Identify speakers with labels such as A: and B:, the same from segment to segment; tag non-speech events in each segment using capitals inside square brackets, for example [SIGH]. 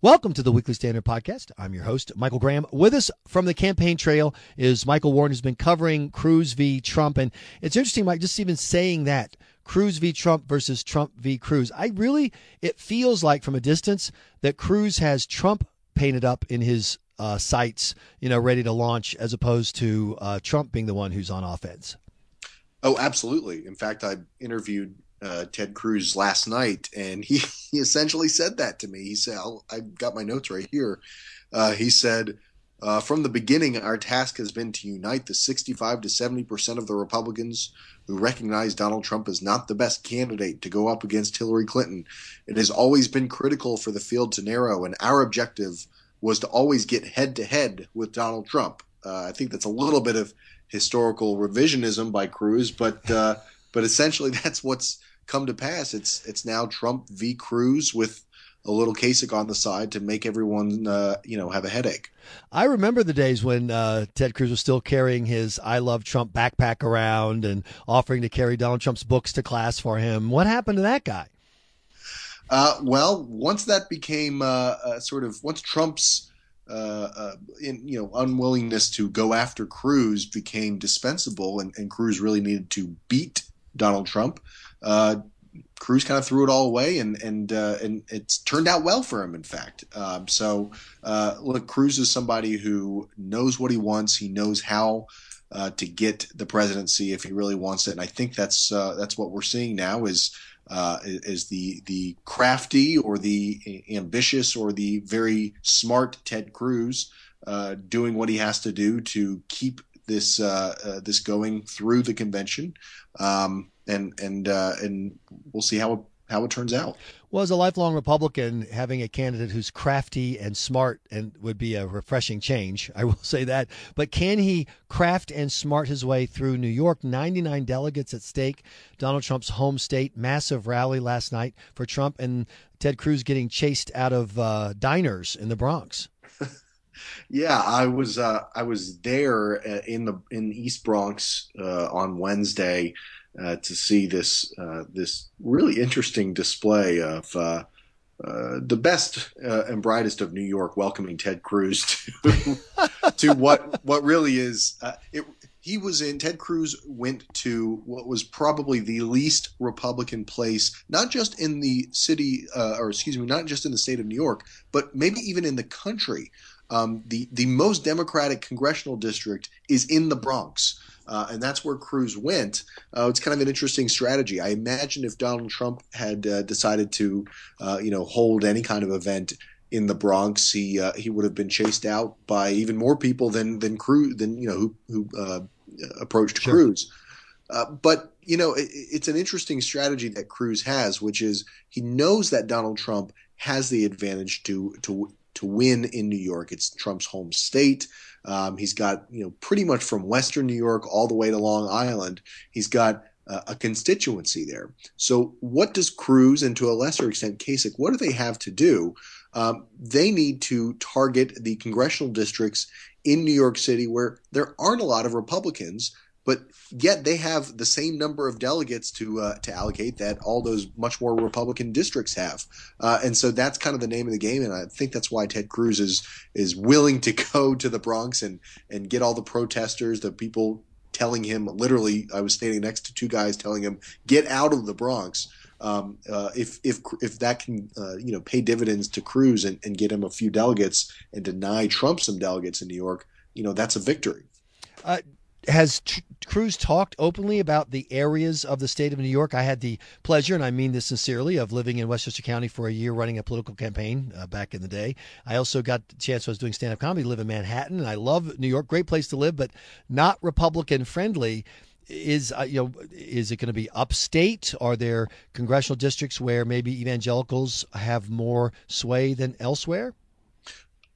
A: Welcome to the Weekly Standard Podcast. I'm your host, Michael Graham. With us from the campaign trail is Michael Warren, who's been covering Cruz v. Trump. And it's interesting, Mike, just even saying that Cruz v. Trump versus Trump v. Cruz. I really, it feels like from a distance that Cruz has Trump painted up in his uh, sights, you know, ready to launch, as opposed to uh, Trump being the one who's on offense.
B: Oh, absolutely. In fact, I interviewed uh, Ted Cruz last night, and he, [LAUGHS] he essentially said that to me. He said, I got my notes right here. Uh, he said, uh, from the beginning, our task has been to unite the 65 to 70 percent of the Republicans who recognize Donald Trump as not the best candidate to go up against Hillary Clinton. It has always been critical for the field to narrow, and our objective was to always get head to head with Donald Trump. Uh, I think that's a little bit of historical revisionism by Cruz, but uh, but essentially [LAUGHS] that's what's come to pass. It's it's now Trump v. Cruz with a little Kasich on the side to make everyone uh, you know have a headache.
A: I remember the days when uh, Ted Cruz was still carrying his "I Love Trump" backpack around and offering to carry Donald Trump's books to class for him. What happened to that guy?
B: Uh, well, once that became uh, uh, sort of once Trump's uh, in, you know unwillingness to go after Cruz became dispensable, and, and Cruz really needed to beat Donald Trump uh, Cruz kind of threw it all away, and and uh, and it's turned out well for him. In fact, um, so uh, look, Cruz is somebody who knows what he wants. He knows how uh, to get the presidency if he really wants it, and I think that's uh, that's what we're seeing now is. Uh, is the the crafty or the ambitious or the very smart Ted Cruz uh, doing what he has to do to keep this uh, uh, this going through the convention, um, and and uh, and we'll see how it, how it turns out.
A: Well, as a lifelong Republican, having a candidate who's crafty and smart and would be a refreshing change. I will say that. But can he craft and smart his way through New York? 99 delegates at stake. Donald Trump's home state. Massive rally last night for Trump and Ted Cruz getting chased out of uh, diners in the Bronx.
B: Yeah, I was uh, I was there uh, in the in East Bronx uh, on Wednesday uh, to see this uh, this really interesting display of uh, the best and brightest of New York welcoming Ted Cruz to to what what really is it. He was in Ted Cruz went to what was probably the least Republican place, not just in the city, or excuse me, not just in the state of New York, but maybe even in the country. Um, the the most Democratic congressional district is in the Bronx. Uh, and that's where Cruz went. Uh, it's kind of an interesting strategy. I imagine if Donald Trump had uh, decided to, uh, you know, hold any kind of event in the Bronx, he uh, he would have been chased out by even more people than than Cruz than you know who who uh, approached sure. Cruz. but you know, it, it's an interesting strategy that Cruz has, which is he knows that Donald Trump has the advantage to to to win in New York. It's Trump's home state. Um, he's got you know pretty much from Western New York all the way to Long Island. He's got uh, a constituency there. So what does Cruz and to a lesser extent Kasich, what do they have to do? Um, they need to target the congressional districts in New York City where there aren't a lot of Republicans but yet they have the same number of delegates to uh, to allocate that all those much more Republican districts have, uh, and so that's kind of the name of the game. And I think that's why Ted Cruz is is willing to go to the Bronx and and get all the protesters, the people telling him literally. I was standing next to two guys telling him get out of the Bronx. Um, uh, if if if that can uh, you know pay dividends to Cruz and, and get him a few delegates and deny Trump some delegates in New York, you know that's a victory.
A: Uh, has Cruz talked openly about the areas of the state of New York? I had the pleasure, and I mean this sincerely, of living in Westchester County for a year running a political campaign uh, back in the day. I also got the chance I was doing stand up comedy live in Manhattan, and I love New York. Great place to live, but not Republican friendly. Is uh, you know is it going to be upstate? Are there congressional districts where maybe evangelicals have more sway than elsewhere?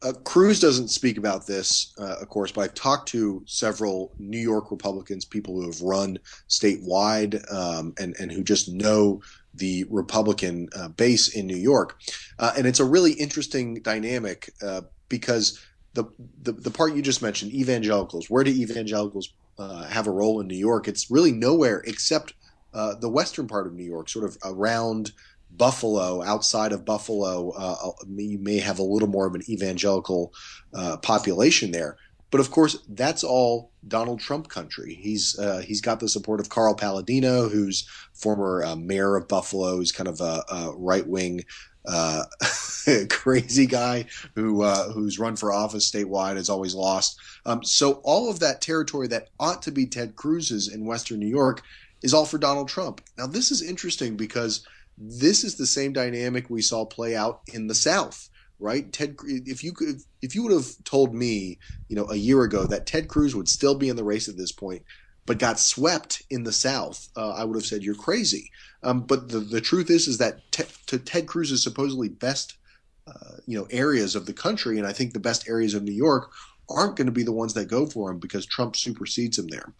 B: Uh, Cruz doesn't speak about this, uh, of course, but I've talked to several New York Republicans, people who have run statewide um, and, and who just know the Republican uh, base in New York. Uh, and it's a really interesting dynamic uh, because the, the, the part you just mentioned, evangelicals, where do evangelicals uh, have a role in New York? It's really nowhere except the western part of New York, sort of around Buffalo, outside of Buffalo, uh, you may have a little more of an evangelical uh, population there. But of course, that's all Donald Trump country. He's uh, he's got the support of Carl Paladino, who's former uh, mayor of Buffalo, who's kind of a, a right wing uh, [LAUGHS] crazy guy who uh, who's run for office statewide has always lost. Um, so all of that territory that ought to be Ted Cruz's in Western New York is all for Donald Trump. Now this is interesting because this is the same dynamic we saw play out in the South right? Ted, if you could, if you would have told me, you know, a year ago that Ted Cruz would still be in the race at this point, but got swept in the South, uh, I would have said you're crazy. Um, but the the truth is, is that te- to Ted Cruz's supposedly best, uh, you know, areas of the country, and I think the best areas of New York aren't going to be the ones that go for him because Trump supersedes him there.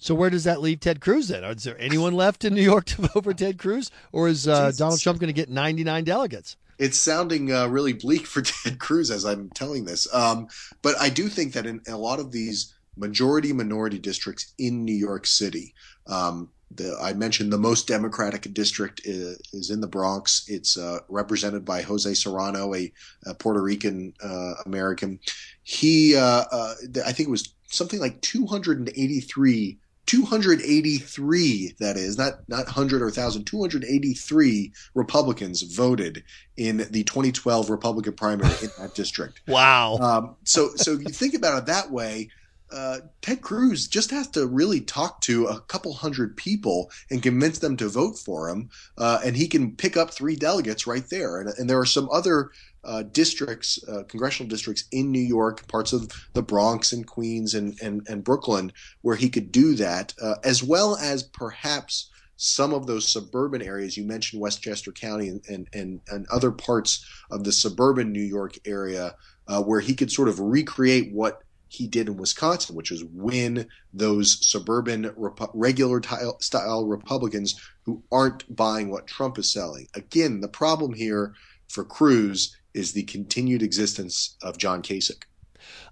A: So where does that leave Ted Cruz then? Is there anyone left in New York to vote for Ted Cruz, or is uh, Donald Trump going to get 99 delegates?
B: it's sounding uh, really bleak for [LAUGHS] Ted Cruz as I'm telling this. Um, but I do think that in, a lot of these majority minority districts in New York City, um, the, I mentioned the most Democratic district is, is in the Bronx. It's uh, represented by Jose Serrano, a, a Puerto Rican uh, American. He, uh, uh, I think it was something like 283 283 that is not not 100 or 1000 283 republicans voted in the 2012 republican primary in that district.
A: Wow.
B: Um, so so you think about it that way uh, Ted Cruz just has to really talk to a couple hundred people and convince them to vote for him, uh, and he can pick up three delegates right there. And, and there are some other uh, districts, uh, congressional districts in New York, parts of the Bronx and Queens and, and, and Brooklyn, where he could do that, uh, as well as perhaps some of those suburban areas. You mentioned Westchester County and, and, and, and other parts of the suburban New York area, uh, where he could sort of recreate what he did in Wisconsin, which is win those suburban rep- regular style Republicans who aren't buying what Trump is selling. Again, the problem here for Cruz is the continued existence of John Kasich.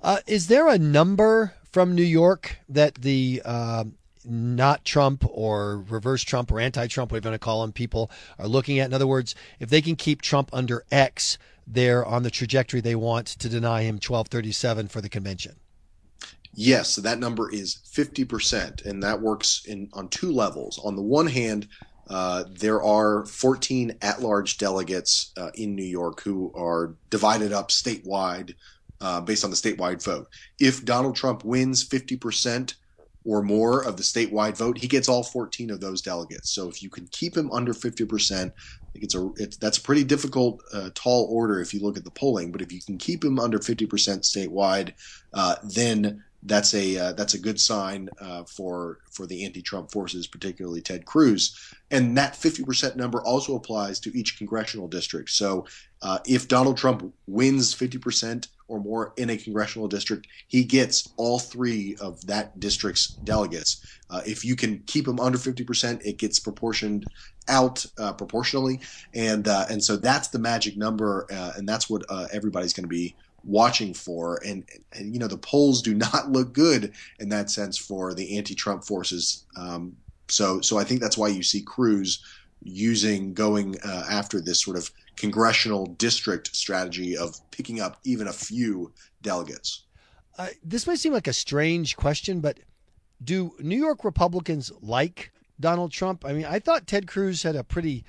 A: Uh, is there a number from New York that the uh, not Trump or reverse Trump or anti Trump, whatever you want to call them, people are looking at? In other words, if they can keep Trump under X, they're on the trajectory they want to deny him 1237 for the convention.
B: Yes, that number is 50%, and that works in on two levels. On the one hand, uh, there are 14 at large delegates uh, in New York who are divided up statewide uh, based on the statewide vote. If Donald Trump wins 50% or more of the statewide vote, he gets all 14 of those delegates. So if you can keep him under 50%, I think it's a it's, that's a pretty difficult, uh, tall order if you look at the polling. But if you can keep him under 50% statewide, uh, then that's a uh, that's a good sign uh, for for the anti-Trump forces, particularly Ted Cruz. And that 50% number also applies to each congressional district. So uh, if Donald Trump wins 50% or more in a congressional district, he gets all three of that district's delegates. Uh, if you can keep him under 50%, it gets proportioned out uh, proportionally, and uh, and so that's the magic number, and that's what everybody's going to be watching for. And, and, you know, the polls do [LAUGHS] not look good in that sense for the anti-Trump forces. Um, so, so I think that's why you see Cruz using going uh, after this sort of congressional district strategy of picking up even a few delegates.
A: Uh, this may seem like a strange question, but do New York Republicans like Donald Trump? I mean, I thought Ted Cruz had a pretty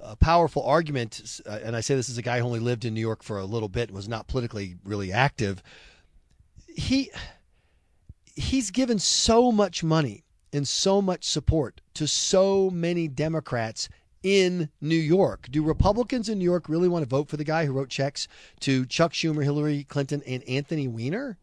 A: a powerful argument, uh, and I say this as a guy who only lived in New York for a little bit and was not politically really active. He he's given so much money and so much support to so many Democrats in New York. Do Republicans in New York really want to vote for the guy who wrote checks to Chuck Schumer, Hillary Clinton, and Anthony Weiner?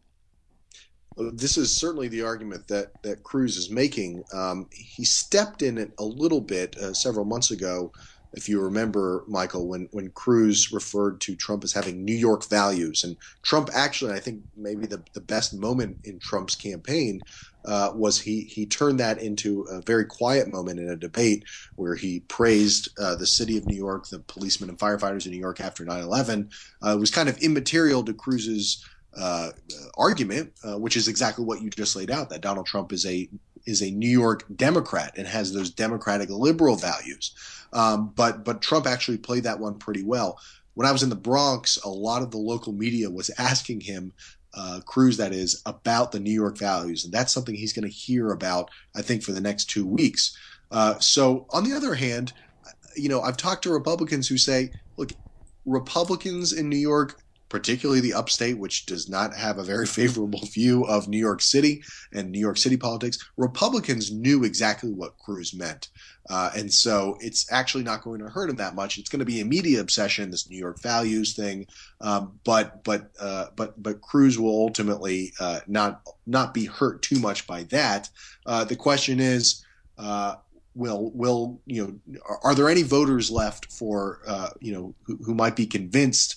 B: this is certainly the argument that that Cruz is making. Um, he stepped in it a little bit uh, several months ago if you remember, Michael, when, when Cruz referred to Trump as having New York values. And Trump actually, I think maybe the, the best moment in Trump's campaign uh, was he, he turned that into a very quiet moment in a debate where he praised uh, the city of New York, the policemen and firefighters in New York after 9 11. Uh, it was kind of immaterial to Cruz's uh, argument, uh, which is exactly what you just laid out that Donald Trump is a is a New York Democrat and has those democratic liberal values. Um, but but Trump actually played that one pretty well. When I was in the Bronx, a lot of the local media was asking him, uh, Cruz, that is, about the New York values, and that's something he's going to hear about, I think, for the next two weeks. Uh, so on the other hand, you know, I've talked to Republicans who say, look, Republicans in New York particularly the upstate, which does not have a very [LAUGHS] favorable view of New York City and New York City politics, Republicans knew exactly what Cruz meant. Uh, and so it's actually not going to hurt him that much. It's going to be a media obsession, this New York values thing. Um, but but uh, but but Cruz will ultimately uh, not not be hurt too much by that. Uh, the question is uh, will will you know are, are, there any voters left for uh, you know who, who, might be convinced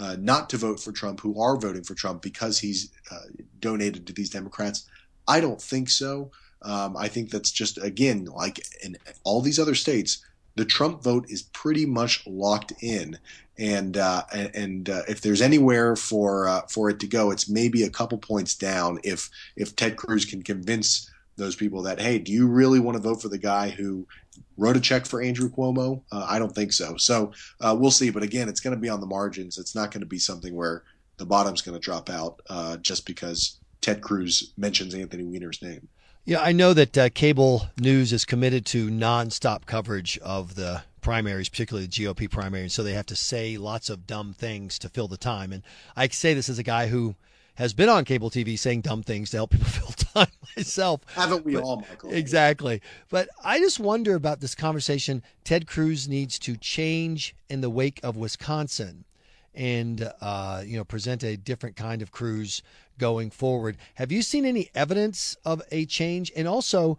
B: uh, not to vote for Trump who are voting for Trump because he's uh, donated to these Democrats? I don't think so. Um, I think that's just again like in all these other states, the Trump vote is pretty much locked in, and uh, and uh, if there's anywhere for uh, for it to go, it's maybe a couple points down if if Ted Cruz can convince those people that hey, do you really want to vote for the guy who wrote a check for Andrew Cuomo? Uh, I don't think so. So uh, we'll see. But again, it's going to be on the margins. It's not going to be something where the bottom's going to drop out uh, just because Ted Cruz mentions Anthony Weiner's name.
A: Yeah, I know that uh, cable news is committed to nonstop coverage of the primaries, particularly the GOP primary, and so they have to say lots of dumb things to fill the time. And I say this as a guy who has been on cable TV saying dumb things to help people [LAUGHS] fill time myself.
B: Haven't we
A: but,
B: all, Michael?
A: Exactly. But I just wonder about this conversation. Ted Cruz needs to change in the wake of Wisconsin and uh, you know present a different kind of Cruz going forward. Have you seen any evidence of a change? And also,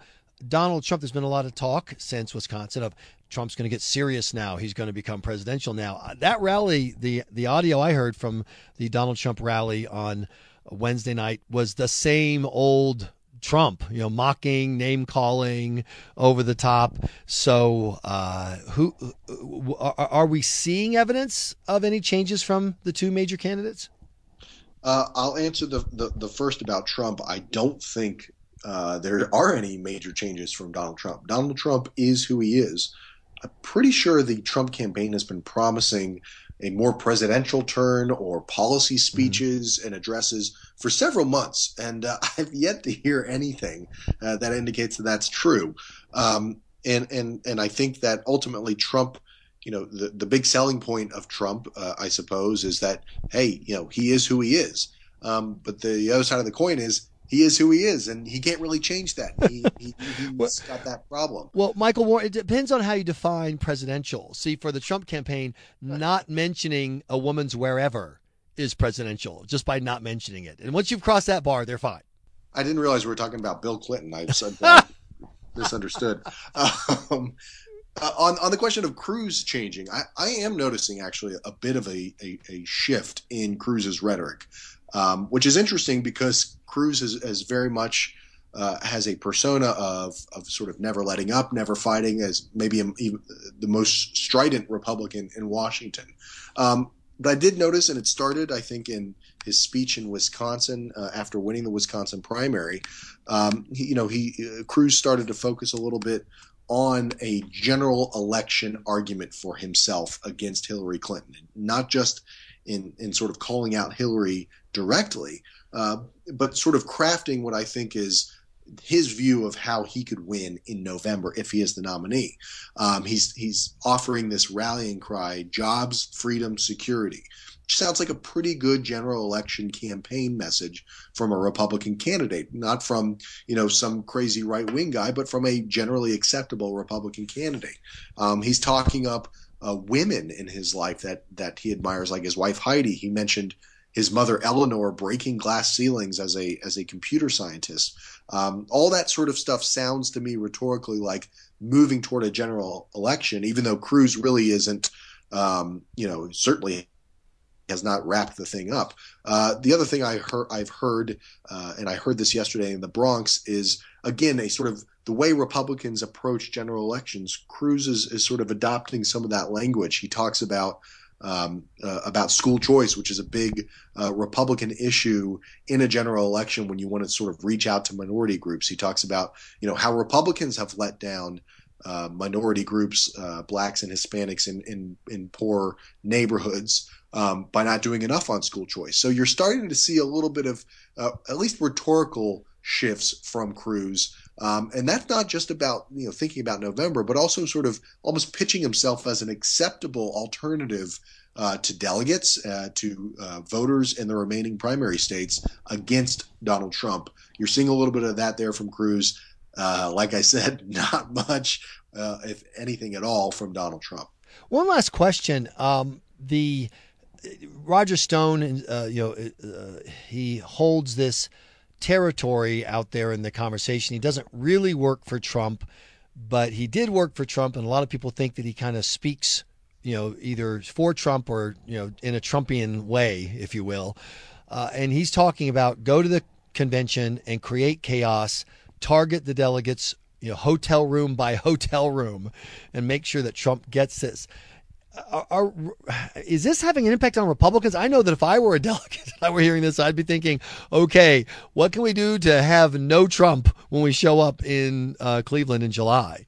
A: Donald Trump. There's been a lot of talk since Wisconsin of Trump's going to get serious now. He's going to become presidential now. Uh, that rally, the the audio I heard from the Donald Trump rally on Wednesday night was the same old Trump, you know, mocking, name calling, over the top. So, uh, who are, are, we seeing evidence of any changes from the two major candidates?
B: Uh, I'll answer the, the, the first about Trump. I don't think uh, there are any major changes from Donald Trump. Donald Trump is who he is. I'm pretty sure the Trump campaign has been promising a more presidential turn or policy mm-hmm. speeches mm-hmm. and addresses for several months, and uh, [LAUGHS] I've yet to hear anything uh, that indicates that that's true. Um, and and and I think that ultimately Trump, you know, the the big selling point of Trump, uh, I suppose, is that hey, you know, he is who he is. Um, but the other side of the coin is he is who he is, and he can't really change that. He, he, has [LAUGHS] got that problem.
A: Well, Michael Warren, it depends on how you define presidential. See, for the Trump campaign, not mentioning a woman's wherever is presidential just by not mentioning it. And once you've crossed that bar, they're fine.
B: I didn't realize we were talking about Bill Clinton. I [LAUGHS] misunderstood. Um, uh, on on the question of Cruz changing, I, I am noticing actually a bit of a, a, a shift in Cruz's rhetoric um, which is interesting because Cruz is, is very much uh, has a persona of of sort of never letting up, never fighting, as maybe a, the most strident Republican in Washington. Um, but I did notice, and it started, I think, in his speech in Wisconsin uh, after winning the Wisconsin primary. Um, he, you know, he uh, Cruz started to focus a little bit on a general election argument for himself against Hillary Clinton, not just in in sort of calling out Hillary directly, uh, but sort of crafting what I think is his view of how he could win in November if he is the nominee. Um, he's he's offering this rallying cry: jobs, freedom, security. Which sounds like a pretty good general election campaign message from a Republican candidate, not from you know some crazy right wing guy, but from a generally acceptable Republican candidate. Um, he's talking up uh, women in his life that that he admires, like his wife Heidi. He mentioned his mother Eleanor breaking glass ceilings as a as a computer scientist. Um, all that sort of stuff sounds to me rhetorically like moving toward a general election, even though Cruz really isn't. Um, you know, certainly has not wrapped the thing up. Uh, the other thing I heard, I've heard, uh, and I heard this yesterday in the Bronx, is again a sort of the way Republicans approach general elections. Cruz is, is sort of adopting some of that language. He talks about um, uh, about school choice, which is a big uh, Republican issue in a general election when you want to sort of reach out to minority groups. He talks about you know how Republicans have let down uh, minority groups, uh, blacks and Hispanics in in, in poor neighborhoods. Um, by not doing enough on school choice. So you're starting to see a little bit of uh, at least rhetorical shifts from Cruz. Um, and that's not just about you know thinking about November, but also sort of almost pitching himself as an acceptable alternative uh, to delegates, uh, to uh, voters in the remaining primary states against Donald Trump. You're seeing a little bit of that there from Cruz. Uh, like I said, [LAUGHS] not much, uh, if anything at all, from Donald Trump.
A: One last question: um, the Roger Stone, uh, you know, he holds this territory out there in the conversation. He doesn't really work for Trump, but he did work for Trump, and a lot of people think that he kind of speaks, you know, either for Trump or you know in a Trumpian way, if you will. Uh, and he's talking about go to the convention and create chaos, target the delegates, you know, hotel room by [LAUGHS] hotel room, and make sure that Trump gets this are, are, is this having an impact on Republicans? I know that if I were a [LAUGHS] delegate and I were hearing this, I'd be thinking, okay, what can we do to have no Trump when we show up in uh, Cleveland in July?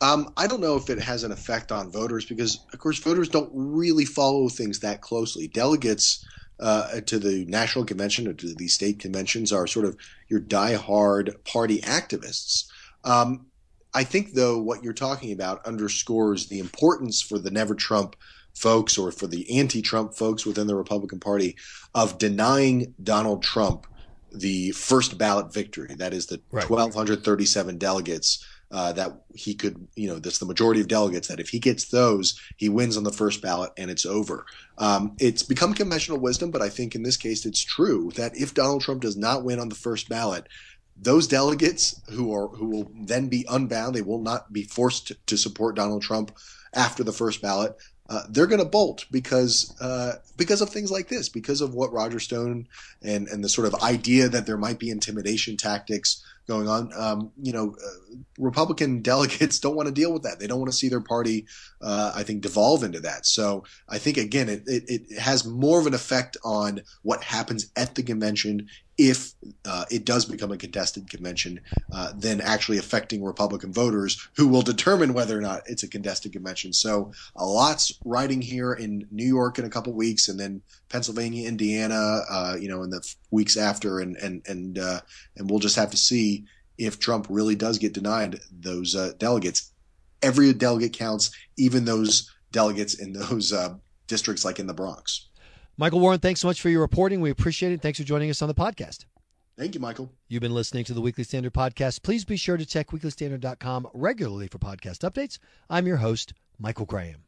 B: Um, I don't know if it has an effect on voters because, of course, voters don't really follow things that closely. Delegates uh, to the national convention or to the state conventions are sort of your die-hard party activists. Um, I think, though, what you're talking about underscores the importance for the never Trump folks or for the anti Trump folks within the Republican Party of denying Donald Trump the first ballot victory. That is the right. 1,237 delegates. Uh, that he could, you know, that's the majority of delegates. That if he gets those, he wins on the first ballot and it's over. Um, it's become conventional wisdom, but I think in this case it's true that if Donald Trump does not win on the first ballot, those delegates who are who will then be unbound, they will not be forced to, to support Donald Trump after the first ballot. Uh, they're going to bolt because uh, because of things like this, because of what Roger Stone and and the sort of idea that there might be intimidation tactics going on. Um, you know, uh, Republican [LAUGHS] delegates don't want to deal with that. They don't want to see their party, uh, I think, devolve into that. So I think again, it, it, it has more of an effect on what happens at the convention if uh, it does become a contested convention, uh, than actually affecting Republican voters who will determine whether or not it's a contested convention. So a lot's riding here in New York in a couple weeks, and then Pennsylvania, Indiana, uh, you know, in the weeks after, and and and uh, and we'll just have to see if Trump really does get denied those uh, delegates. Every delegate counts, even those delegates in those uh, districts like in the Bronx.
A: Michael Warren, thanks so much for your reporting. We appreciate it. Thanks for joining us on the podcast.
B: Thank you, Michael.
A: You've been listening to the Weekly Standard podcast. Please be sure to check weeklystandard.com regularly for podcast updates. I'm your host, Michael Graham.